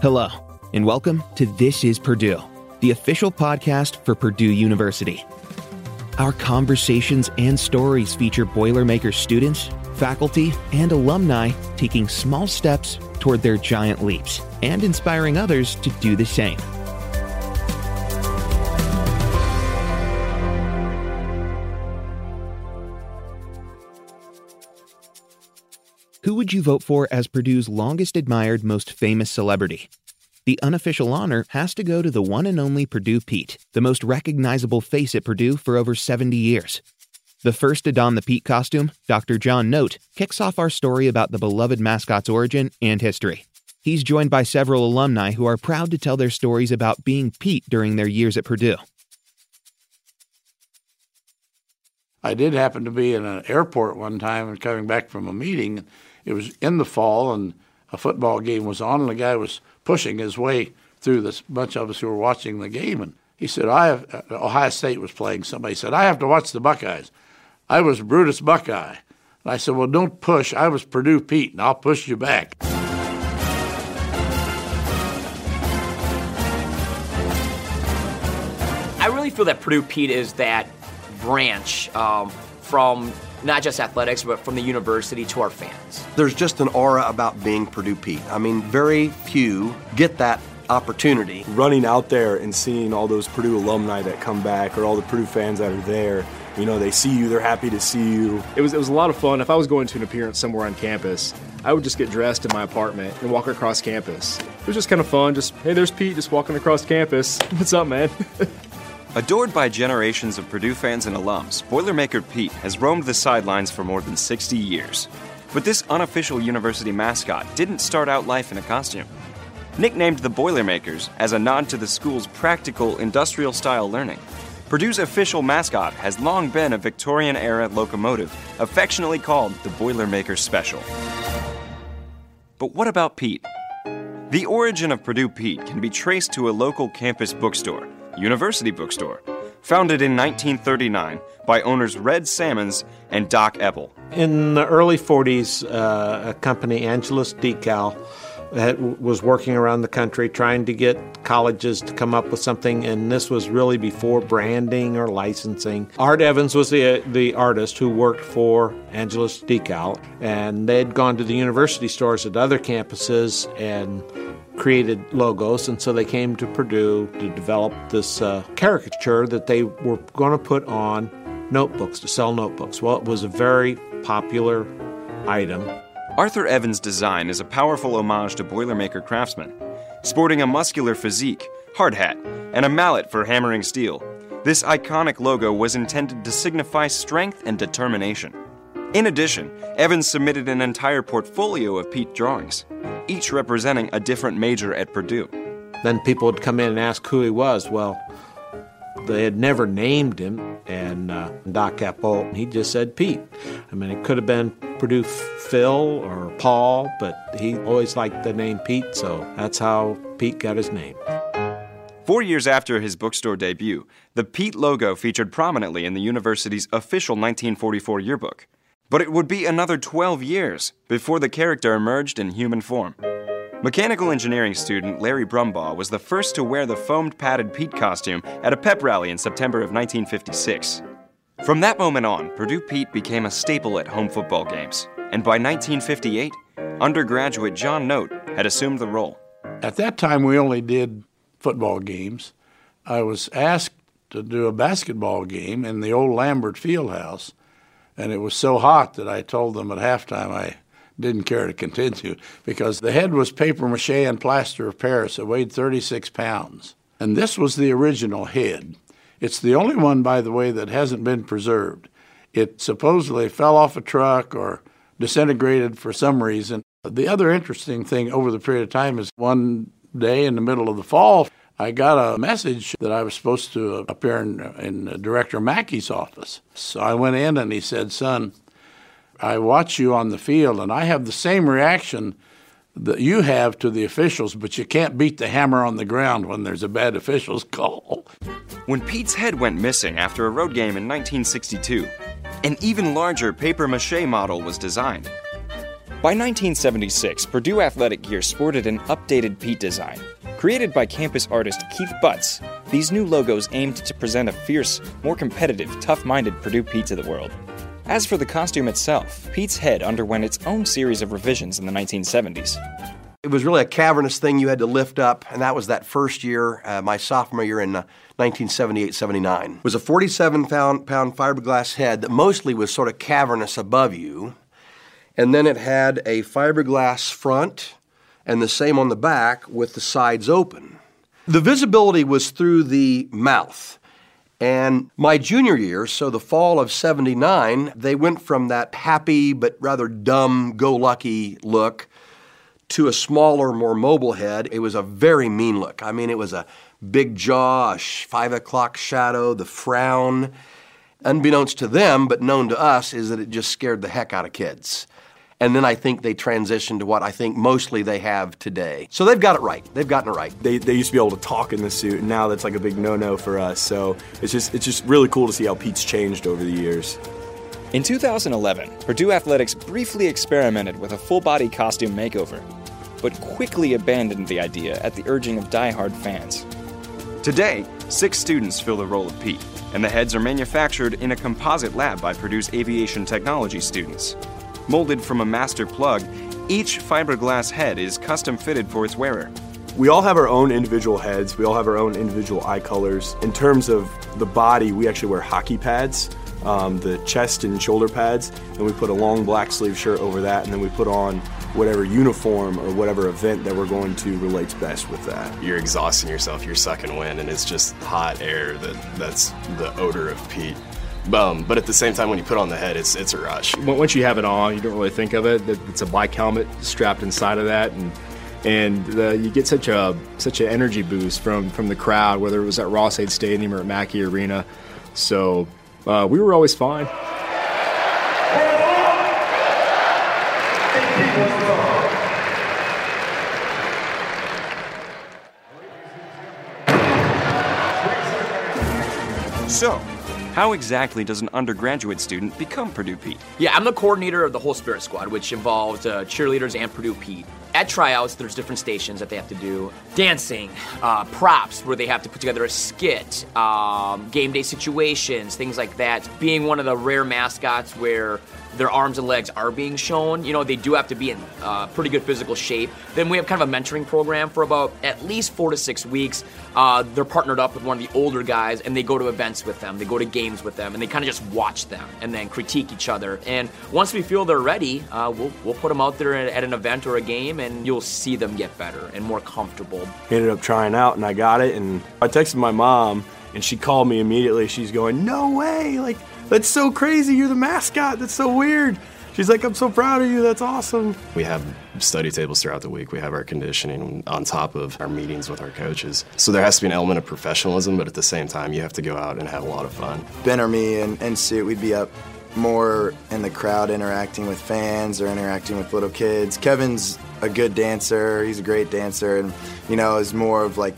Hello, and welcome to This is Purdue, the official podcast for Purdue University. Our conversations and stories feature Boilermaker students, faculty, and alumni taking small steps toward their giant leaps and inspiring others to do the same. Who would you vote for as Purdue's longest admired, most famous celebrity? The unofficial honor has to go to the one and only Purdue Pete, the most recognizable face at Purdue for over 70 years. The first to don the Pete costume, Dr. John Note, kicks off our story about the beloved mascot's origin and history. He's joined by several alumni who are proud to tell their stories about being Pete during their years at Purdue. I did happen to be in an airport one time and coming back from a meeting. It was in the fall, and a football game was on, and the guy was pushing his way through this bunch of us who were watching the game. And he said, "I have uh, Ohio State was playing." Somebody said, "I have to watch the Buckeyes." I was Brutus Buckeye, and I said, "Well, don't push. I was Purdue Pete, and I'll push you back." I really feel that Purdue Pete is that branch um, from not just athletics, but from the university to our fans. There's just an aura about being Purdue Pete. I mean, very few get that opportunity. Running out there and seeing all those Purdue alumni that come back or all the Purdue fans that are there, you know, they see you, they're happy to see you. It was, it was a lot of fun. If I was going to an appearance somewhere on campus, I would just get dressed in my apartment and walk across campus. It was just kind of fun. Just, hey, there's Pete just walking across campus. What's up, man? Adored by generations of Purdue fans and alums, Boilermaker Pete has roamed the sidelines for more than 60 years. But this unofficial university mascot didn't start out life in a costume. Nicknamed the Boilermakers as a nod to the school's practical, industrial style learning, Purdue's official mascot has long been a Victorian era locomotive, affectionately called the Boilermaker Special. But what about Pete? The origin of Purdue Pete can be traced to a local campus bookstore University Bookstore, founded in 1939 by owners Red Sammons and Doc Epple. In the early 40s, uh, a company, Angelus Decal, was working around the country trying to get colleges to come up with something, and this was really before branding or licensing. Art Evans was the the artist who worked for Angelus Decal, and they had gone to the university stores at other campuses and created logos, and so they came to Purdue to develop this uh, caricature that they were going to put on notebooks to sell notebooks. Well, it was a very popular item. Arthur Evans' design is a powerful homage to Boilermaker craftsmen. Sporting a muscular physique, hard hat, and a mallet for hammering steel, this iconic logo was intended to signify strength and determination. In addition, Evans submitted an entire portfolio of Pete drawings, each representing a different major at Purdue. Then people would come in and ask who he was. Well, they had never named him, and uh, Doc Epple, he just said Pete. I mean, it could have been Purdue Phil or Paul, but he always liked the name Pete, so that's how Pete got his name. Four years after his bookstore debut, the Pete logo featured prominently in the university's official 1944 yearbook. But it would be another 12 years before the character emerged in human form. Mechanical engineering student Larry Brumbaugh was the first to wear the foamed padded Pete costume at a pep rally in September of 1956. From that moment on, Purdue Pete became a staple at home football games, and by 1958, undergraduate John Note had assumed the role. At that time, we only did football games. I was asked to do a basketball game in the old Lambert Fieldhouse, and it was so hot that I told them at halftime I didn't care to continue because the head was paper mache and plaster of Paris. It weighed 36 pounds. And this was the original head. It's the only one, by the way, that hasn't been preserved. It supposedly fell off a truck or disintegrated for some reason. The other interesting thing over the period of time is one day in the middle of the fall, I got a message that I was supposed to appear in, in Director Mackey's office. So I went in and he said, Son, I watch you on the field and I have the same reaction that you have to the officials, but you can't beat the hammer on the ground when there's a bad officials call. When Pete's head went missing after a road game in 1962, an even larger paper mache model was designed. By 1976, Purdue athletic gear sported an updated Pete design. Created by campus artist Keith Butts, these new logos aimed to present a fierce, more competitive, tough minded Purdue Pete to the world. As for the costume itself, Pete's head underwent its own series of revisions in the 1970s. It was really a cavernous thing you had to lift up, and that was that first year, uh, my sophomore year in uh, 1978 79. It was a 47 pound, pound fiberglass head that mostly was sort of cavernous above you, and then it had a fiberglass front and the same on the back with the sides open. The visibility was through the mouth. And my junior year, so the fall of 79, they went from that happy but rather dumb, go lucky look to a smaller, more mobile head. It was a very mean look. I mean, it was a big jaw, a five o'clock shadow, the frown. Unbeknownst to them, but known to us, is that it just scared the heck out of kids. And then I think they transitioned to what I think mostly they have today. So they've got it right. They've gotten it right. They, they used to be able to talk in the suit, and now that's like a big no-no for us. So it's just it's just really cool to see how Pete's changed over the years. In 2011, Purdue Athletics briefly experimented with a full body costume makeover, but quickly abandoned the idea at the urging of die-hard fans. Today, six students fill the role of Pete, and the heads are manufactured in a composite lab by Purdue's aviation technology students. Molded from a master plug, each fiberglass head is custom fitted for its wearer. We all have our own individual heads. We all have our own individual eye colors. In terms of the body, we actually wear hockey pads, um, the chest and shoulder pads, and we put a long black sleeve shirt over that, and then we put on whatever uniform or whatever event that we're going to relates best with that. You're exhausting yourself, you're sucking wind, and it's just hot air that that's the odor of Pete. Um, but at the same time, when you put on the head, it's it's a rush. Once you have it on, you don't really think of it. It's a bike helmet strapped inside of that, and and uh, you get such a such an energy boost from from the crowd, whether it was at Ross-Ade Stadium or at Mackey Arena. So uh, we were always fine. So, how exactly does an undergraduate student become Purdue Pete? Yeah, I'm the coordinator of the whole Spirit Squad, which involves uh, cheerleaders and Purdue Pete. At tryouts, there's different stations that they have to do dancing, uh, props where they have to put together a skit, um, game day situations, things like that. Being one of the rare mascots where their arms and legs are being shown. You know, they do have to be in uh, pretty good physical shape. Then we have kind of a mentoring program for about at least four to six weeks. Uh, they're partnered up with one of the older guys, and they go to events with them. They go to games with them, and they kind of just watch them and then critique each other. And once we feel they're ready, uh, we'll we'll put them out there at an event or a game, and you'll see them get better and more comfortable. Ended up trying out, and I got it. And I texted my mom, and she called me immediately. She's going, "No way! Like." That's so crazy. You're the mascot. That's so weird. She's like, I'm so proud of you. That's awesome. We have study tables throughout the week. We have our conditioning on top of our meetings with our coaches. So there has to be an element of professionalism, but at the same time, you have to go out and have a lot of fun. Ben or me and, and Suit, we'd be up more in the crowd interacting with fans or interacting with little kids. Kevin's a good dancer. He's a great dancer and, you know, is more of like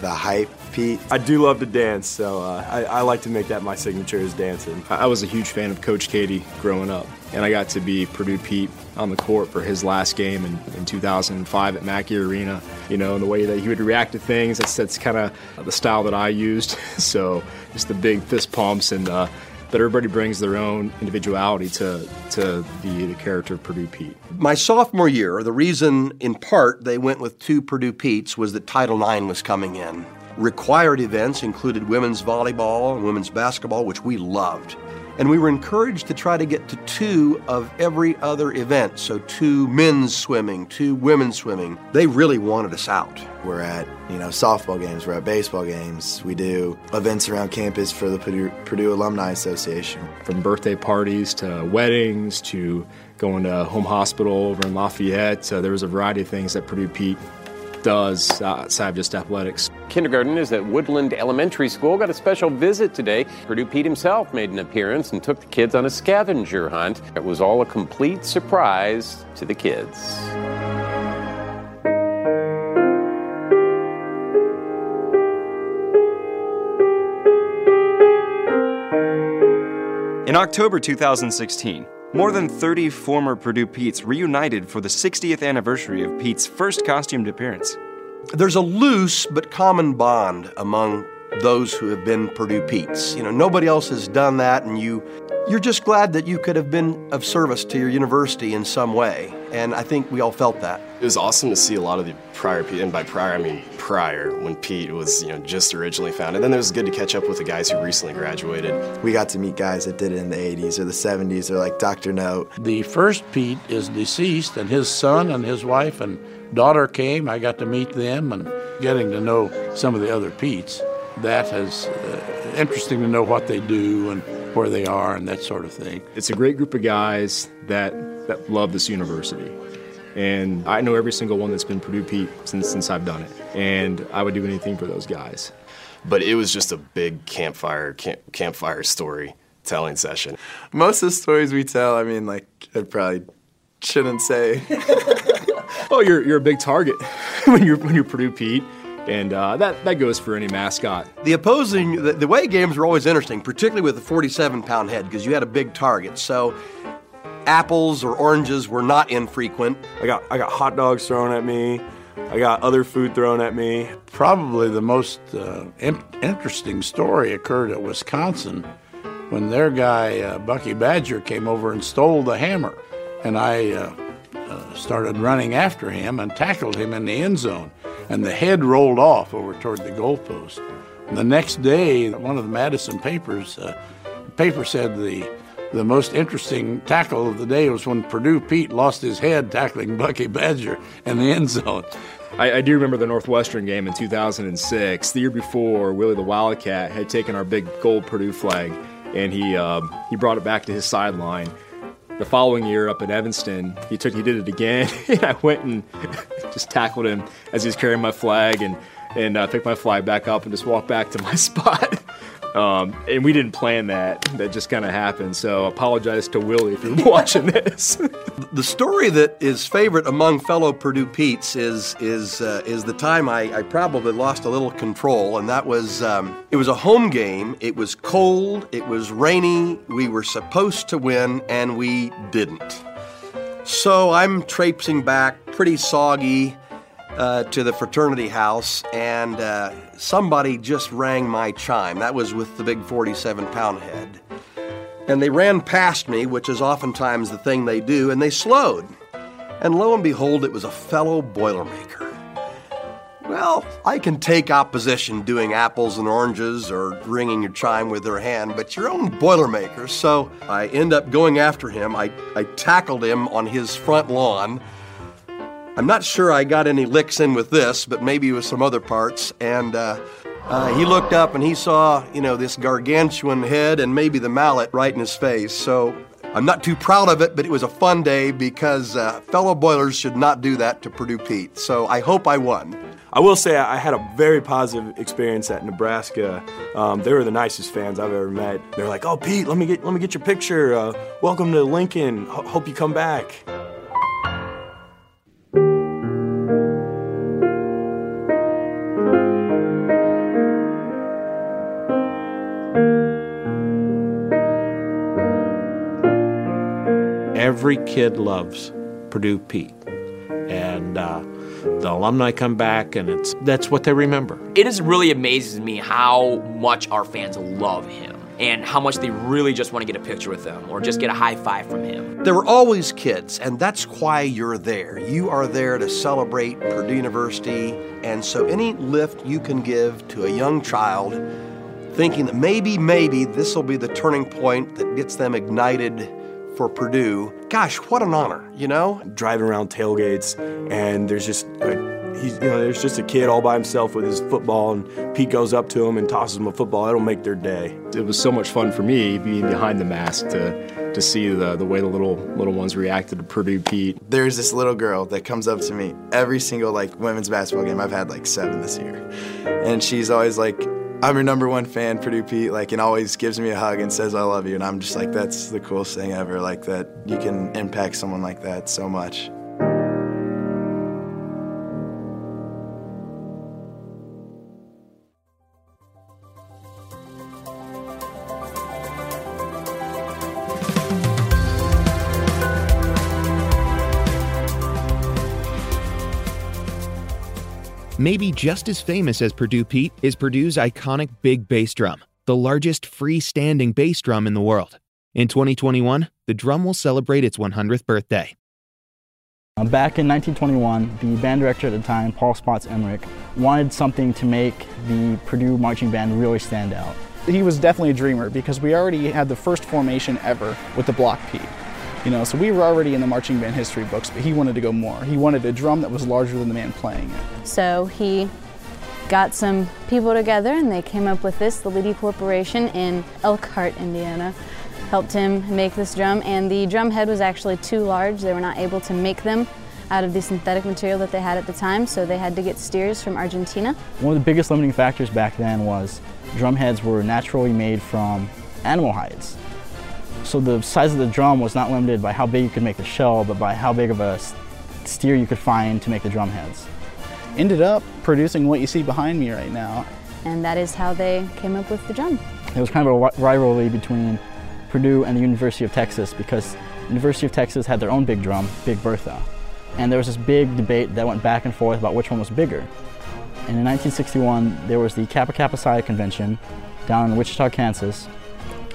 the hype Pete. I do love to dance, so uh, I, I, like to make that my signature is dancing. I was a huge fan of Coach Keady growing up, and I got to be Purdue Pete on the court for his last game in, in 2005 at Mackey Arena. You know, and the way that he would react to things, that's, that's kind of the style that I used. so just the big fist pumps and uh, that everybody brings their own individuality to to the, the character of Purdue Pete. My sophomore year, the reason in part they went with two Purdue Petes was that Title IX was coming in. Required events included women's volleyball and women's basketball, which we loved. And we were encouraged to try to get to two of every other event. So, two men's swimming, two women's swimming. They really wanted us out. We're at, you know, softball games, we're at baseball games. We do events around campus for the Purdue, Purdue Alumni Association. From birthday parties to weddings to going to home hospital over in Lafayette. Uh, there was a variety of things that Purdue Pete does uh, outside of just athletics. Kindergarten is at Woodland Elementary School. Got a special visit today. Purdue Pete himself made an appearance and took the kids on a scavenger hunt. It was all a complete surprise to the kids. In October 2016, More than 30 former Purdue Petes reunited for the 60th anniversary of Pete's first costumed appearance. There's a loose but common bond among those who have been Purdue Petes. You know, nobody else has done that, and you you're just glad that you could have been of service to your university in some way. And I think we all felt that. It was awesome to see a lot of the prior Pete, and by prior I mean prior, when Pete was you know just originally founded. Then it was good to catch up with the guys who recently graduated. We got to meet guys that did it in the 80s or the 70s, or like Dr. Note. The first Pete is deceased, and his son and his wife and daughter came. I got to meet them and getting to know some of the other Petes. That is uh, interesting to know what they do and where they are and that sort of thing. It's a great group of guys that, that love this university. And I know every single one that's been Purdue Pete since, since I've done it. And I would do anything for those guys. But it was just a big campfire camp, campfire story telling session. Most of the stories we tell, I mean, like, I probably shouldn't say. oh, you're, you're a big target when you're, when you're Purdue Pete. And uh, that, that goes for any mascot. The opposing, the, the way games were always interesting, particularly with the 47 pound head, because you had a big target. So apples or oranges were not infrequent. I got, I got hot dogs thrown at me. I got other food thrown at me. Probably the most uh, in- interesting story occurred at Wisconsin when their guy, uh, Bucky Badger, came over and stole the hammer. And I uh, uh started running after him and tackled him in the end zone and the head rolled off over toward the goalpost. The next day, one of the Madison papers, uh, the paper said the the most interesting tackle of the day was when Purdue Pete lost his head tackling Bucky Badger in the end zone. I, I, do remember the Northwestern game in 2006. The year before, Willie the Wildcat had taken our big gold Purdue flag and he uh, he brought it back to his sideline the following year up in Evanston, he took he did it again. and I went and just tackled him as he was carrying my flag and and uh, picked my flag back up and just walked back to my spot. Um, and we didn't plan that. That just kind of happened. So apologize to Willie if you're watching this. the story that is favorite among fellow Purdue Petes is is uh, is the time I, I, probably lost a little control, and that was um, it was a home game. It was cold. It was rainy. We were supposed to win, and we didn't. So I'm traipsing back, pretty soggy uh, to the fraternity house, and uh, somebody just rang my chime. That was with the big 47 pound head. And they ran past me, which is oftentimes the thing they do, and they slowed. And lo and behold, it was a fellow Boilermaker. Well, I can take opposition doing apples and oranges or ringing your chime with their hand, but your own Boilermaker. So I end up going after him. I, I tackled him on his front lawn I'm not sure I got any licks in with this, but maybe with some other parts. And uh, uh, he looked up and he saw, you know, this gargantuan head and maybe the mallet right in his face. So I'm not too proud of it, but it was a fun day because uh, fellow Boilers should not do that to Purdue Pete. So I hope I won. I will say I had a very positive experience at Nebraska. Um, they were the nicest fans I've ever met. They're like, "Oh, Pete, let me get let me get your picture. Uh, welcome to Lincoln. H- hope you come back." Every kid loves Purdue Pete. And uh, the alumni come back, and it's that's what they remember. It just really amazes me how much our fans love him and how much they really just want to get a picture with him or just get a high five from him. There were always kids, and that's why you're there. You are there to celebrate Purdue University, and so any lift you can give to a young child, thinking that maybe, maybe this will be the turning point that gets them ignited for Purdue. Gosh, what an honor, you know? Driving around tailgates, and there's just a, he's, you know, there's just a kid all by himself with his football, and Pete goes up to him and tosses him a football. It'll make their day. It was so much fun for me being behind the mask to to see the, the way the little little ones reacted to Purdue Pete. There's this little girl that comes up to me every single like women's basketball game. I've had like seven this year, and she's always like, I'm your number one fan, Purdue Pete, like, and always gives me a hug and says I love you. And I'm just like, that's the coolest thing ever, like, that you can impact someone like that so much. Maybe just as famous as Purdue Pete is Purdue's iconic big bass drum, the largest freestanding bass drum in the world. In 2021, the drum will celebrate its 100th birthday. Uh, back in 1921, the band director at the time, Paul Spotts Emrick, wanted something to make the Purdue marching band really stand out. He was definitely a dreamer because we already had the first formation ever with the block Pete. You know, so we were already in the marching band history books, but he wanted to go more. He wanted a drum that was larger than the man playing it. So he got some people together and they came up with this. The Leedy Corporation in Elkhart, Indiana, helped him make this drum. And the drum head was actually too large. They were not able to make them out of the synthetic material that they had at the time, so they had to get steers from Argentina. One of the biggest limiting factors back then was drum heads were naturally made from animal hides. So the size of the drum was not limited by how big you could make the shell, but by how big of a steer you could find to make the drum heads. Ended up producing what you see behind me right now. And that is how they came up with the drum. It was kind of a rivalry between Purdue and the University of Texas because University of Texas had their own big drum, Big Bertha. And there was this big debate that went back and forth about which one was bigger. And in 1961, there was the Kappa Kappa Psi Convention down in Wichita, Kansas,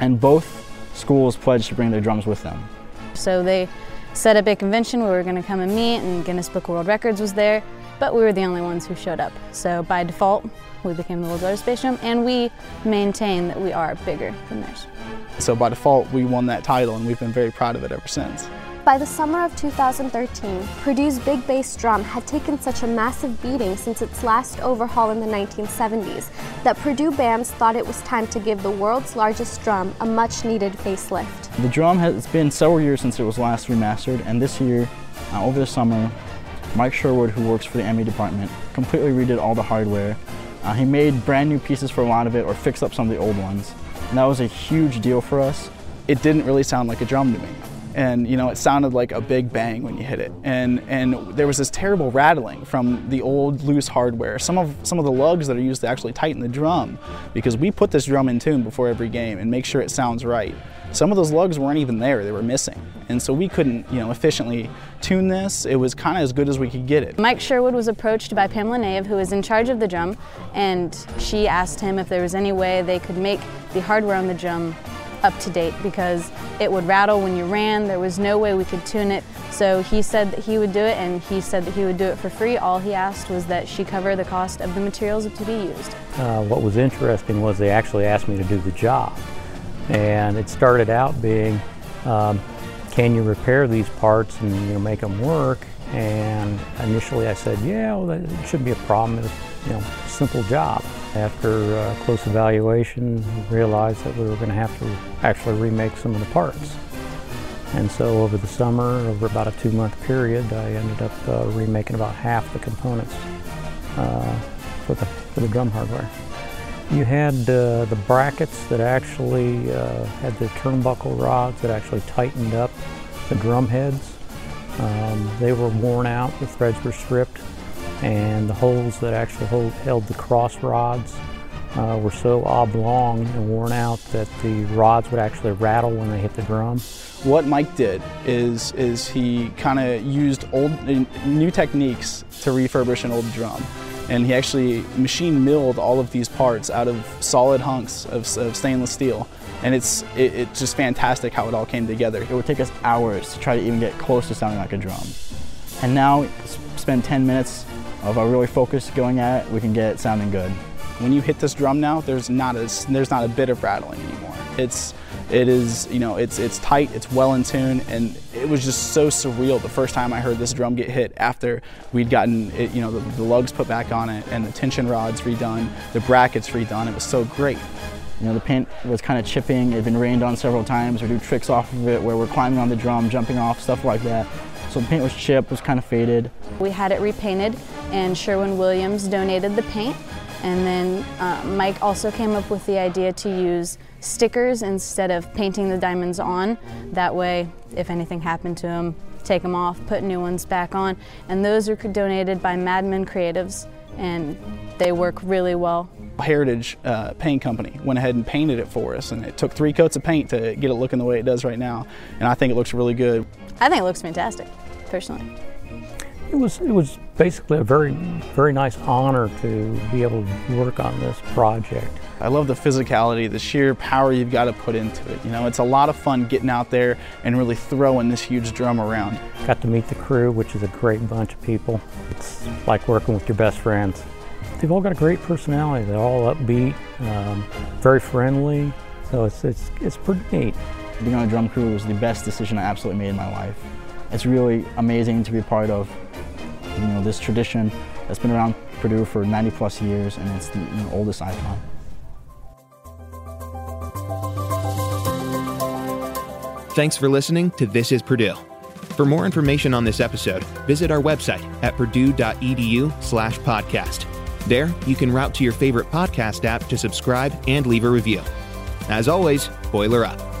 and both schools pledged to bring their drums with them. So they set up a convention where we were going to come and meet, and Guinness Book of World Records was there, but we were the only ones who showed up. So by default, we became the world's largest bass drum, and we maintain that we are bigger than theirs. So by default, we won that title, and we've been very proud of it ever since. By the summer of 2013, Purdue's big bass drum had taken such a massive beating since its last overhaul in the 1970s that Purdue bands thought it was time to give the world's largest drum a much needed facelift. The drum has been several years since it was last remastered, and this year, uh, over the summer, Mike Sherwood, who works for the ME department, completely redid all the hardware. Uh, he made brand new pieces for a lot of it or fixed up some of the old ones. And that was a huge deal for us. It didn't really sound like a drum to me and you know it sounded like a big bang when you hit it. And and there was this terrible rattling from the old loose hardware. Some of some of the lugs that are used to actually tighten the drum because we put this drum in tune before every game and make sure it sounds right. Some of those lugs weren't even there they were missing. And so we couldn't you know efficiently tune this. It was kind of as good as we could get it. Mike sherwood was approached by pamela nave who is in charge of the drum and she asked him if there was any way they could make the hardware on the drum up to date because it would rattle when you ran. There was no way we could tune it. So he said that he would do it and he said that he would do it for free. All he asked was that she cover the cost of the materials to be used. Uh, what was interesting was they actually asked me to do the job. And it started out being, um, can you repair these parts and you know, make them work? And initially I said, yeah, well, that shouldn't be a problem. It's you know, simple job. After uh, close evaluation, we realized that we were going to have to actually remake some of the parts. And so over the summer, over about a two-month period, I ended up uh, remaking about half the components uh, for, the, for the drum hardware. You had uh, the brackets that actually uh, had the turnbuckle rods that actually tightened up the drum heads. Um, they were worn out, the threads were stripped, and the holes that actually hold, held the cross rods uh, were so oblong and worn out that the rods would actually rattle when they hit the drum. What Mike did is is he kind of used old new techniques to refurbish an old drum. And he actually machine milled all of these parts out of solid hunks of, of stainless steel. And it's, it, it's just fantastic how it all came together. It would take us hours to try to even get close to sounding like a drum. And now, spend 10 minutes of I really focus going at it, we can get it sounding good. When you hit this drum now, there's not a, there's not a bit of rattling anymore. It's, it is, you know, it's, it's tight, it's well in tune, and it was just so surreal the first time I heard this drum get hit after we'd gotten, it, you know, the, the lugs put back on it and the tension rods redone, the brackets redone. It was so great. You know, the paint was kind of chipping. It had been rained on several times. We do tricks off of it where we're climbing on the drum, jumping off, stuff like that. So the paint was chipped, was kind of faded. We had it repainted and Sherwin Williams donated the paint. And then uh, Mike also came up with the idea to use stickers instead of painting the diamonds on. That way, if anything happened to them, take them off, put new ones back on. And those are donated by Madman Creatives, and they work really well. Heritage uh, Paint Company went ahead and painted it for us, and it took three coats of paint to get it looking the way it does right now. And I think it looks really good. I think it looks fantastic, personally. it was it was basically a very very nice honor to be able to work on this project. I love the physicality, the sheer power you've got to put into it. You know, it's a lot of fun getting out there and really throwing this huge drum around. Got to meet the crew, which is a great bunch of people. It's like working with your best friends. They've all got a great personality. They're all upbeat, um, very friendly. So it's, it's, it's pretty neat. Being on a drum crew was the best decision I absolutely made in my life. It's really amazing to be a part of you know, this tradition that's been around Purdue for 90 plus years and it's the you know, oldest icon. Thanks for listening to This is Purdue. For more information on this episode, visit our website at purdue.edu slash podcast. There, you can route to your favorite podcast app to subscribe and leave a review. As always, boiler up.